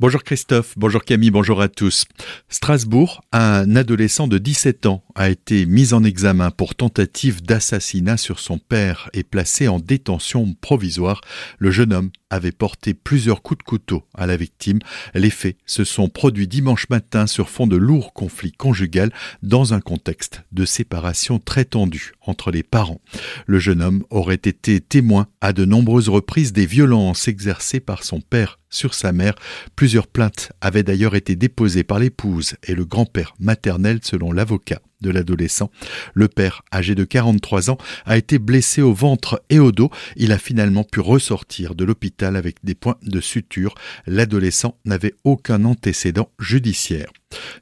Bonjour Christophe, bonjour Camille, bonjour à tous. Strasbourg, un adolescent de 17 ans a été mis en examen pour tentative d'assassinat sur son père et placé en détention provisoire. Le jeune homme avait porté plusieurs coups de couteau à la victime. Les faits se sont produits dimanche matin sur fond de lourds conflits conjugal dans un contexte de séparation très tendue entre les parents. Le jeune homme aurait été témoin à de nombreuses reprises des violences exercées par son père sur sa mère. Plusieurs plaintes avaient d'ailleurs été déposées par l'épouse et le grand-père maternel selon l'avocat de l'adolescent. Le père, âgé de 43 ans, a été blessé au ventre et au dos. Il a finalement pu ressortir de l'hôpital avec des points de suture. L'adolescent n'avait aucun antécédent judiciaire.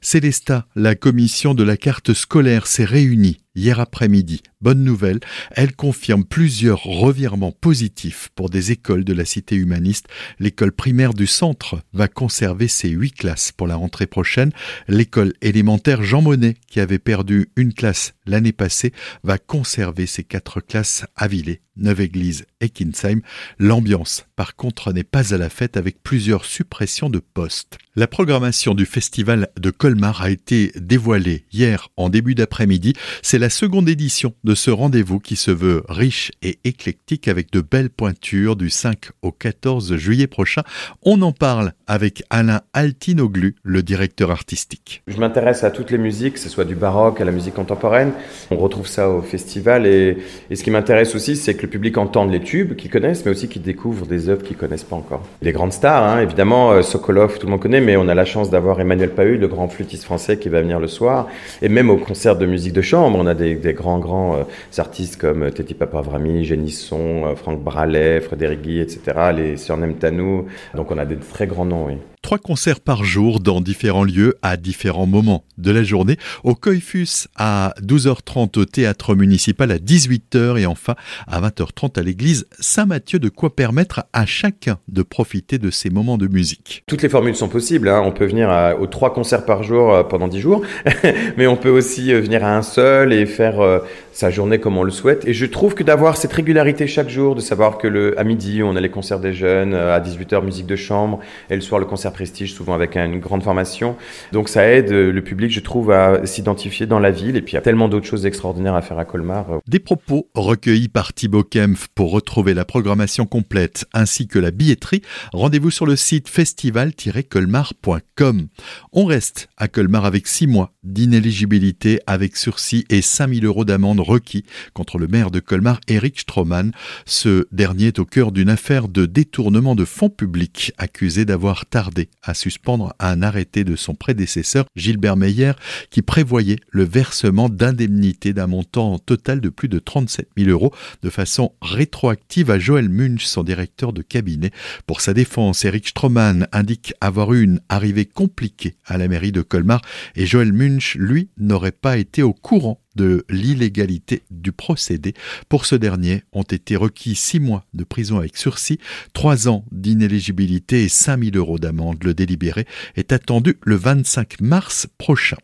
Célesta, la commission de la carte scolaire s'est réunie hier après-midi. Bonne nouvelle, elle confirme plusieurs revirements positifs pour des écoles de la cité humaniste. L'école primaire du centre va conserver ses huit classes pour la rentrée prochaine. L'école élémentaire Jean Monnet, qui avait perdu une classe l'année passée, va conserver ses quatre classes à Villers, Neuve-Église et Kinsheim. L'ambiance, par contre, n'est pas à la fête avec plusieurs suppressions de postes. La programmation du festival de Colmar a été dévoilée hier en début d'après-midi. C'est la seconde édition de ce rendez-vous qui se veut riche et éclectique avec de belles pointures du 5 au 14 juillet prochain. On en parle avec Alain Altinoglu, le directeur artistique. Je m'intéresse à toutes les musiques, que ce soit du baroque à la musique contemporaine. On retrouve ça au festival et, ce qui m'intéresse aussi, c'est que le public entende les tubes qu'ils connaissent, mais aussi qu'ils découvrent des œuvres qu'ils connaissent pas encore. Les grandes stars, hein, évidemment, euh, Sokolov, tout le monde connaît, mais on a la chance d'avoir Emmanuel Pahud, le grand flûtiste français qui va venir le soir. Et même au concert de musique de chambre, on a des, grands, grands euh, artistes comme euh, Teti Papavrami, Génisson, euh, Franck Bralet, Frédéric Guy, etc., les Surnem Tanou. Donc on a des très grands noms, oui. Trois concerts par jour dans différents lieux à différents moments de la journée. Au Coiffus à 12h30 au théâtre municipal à 18h et enfin à 20h30 à l'église Saint-Mathieu. De quoi permettre à chacun de profiter de ces moments de musique. Toutes les formules sont possibles. Hein. On peut venir à, aux trois concerts par jour euh, pendant dix jours, mais on peut aussi euh, venir à un seul et faire euh, sa journée comme on le souhaite. Et je trouve que d'avoir cette régularité chaque jour, de savoir que à midi on a les concerts des jeunes, à 18h musique de chambre et le soir le concert prestige, souvent avec une grande formation. Donc ça aide le public, je trouve, à s'identifier dans la ville. Et puis il y a tellement d'autres choses extraordinaires à faire à Colmar. Des propos recueillis par Thibaut Kempf pour retrouver la programmation complète ainsi que la billetterie. Rendez-vous sur le site festival-colmar.com. On reste à Colmar avec six mois d'inéligibilité avec sursis et 5000 euros d'amende requis contre le maire de Colmar, Eric Stroman. Ce dernier est au cœur d'une affaire de détournement de fonds publics accusé d'avoir tardé à suspendre un arrêté de son prédécesseur Gilbert Meyer qui prévoyait le versement d'indemnités d'un montant total de plus de 37 000 euros de façon rétroactive à Joël Munch, son directeur de cabinet. Pour sa défense, Eric Stroman indique avoir eu une arrivée compliquée à la mairie de Colmar et Joël Munch, lui, n'aurait pas été au courant de l'illégalité du procédé. Pour ce dernier, ont été requis six mois de prison avec sursis, trois ans d'inéligibilité et 5000 euros d'amende. Le délibéré est attendu le 25 mars prochain.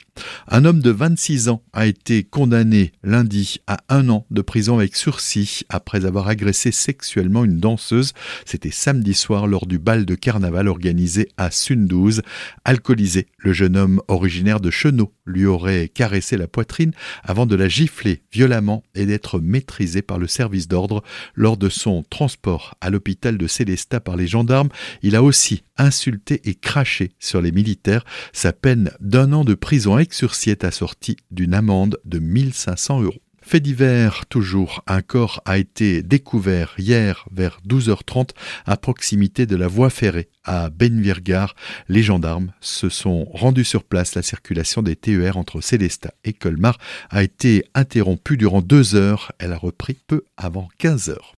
Un homme de 26 ans a été condamné lundi à un an de prison avec sursis après avoir agressé sexuellement une danseuse. C'était samedi soir lors du bal de carnaval organisé à Sundouze. Alcoolisé, le jeune homme originaire de Chenot lui aurait caressé la poitrine de la gifler violemment et d'être maîtrisé par le service d'ordre lors de son transport à l'hôpital de Célestat par les gendarmes. Il a aussi insulté et craché sur les militaires. Sa peine d'un an de prison avec assortie d'une amende de 1500 euros. Fait divers, toujours, un corps a été découvert hier vers 12h30 à proximité de la voie ferrée à Benvirgar. Les gendarmes se sont rendus sur place. La circulation des TER entre Célestat et Colmar a été interrompue durant deux heures. Elle a repris peu avant 15 heures.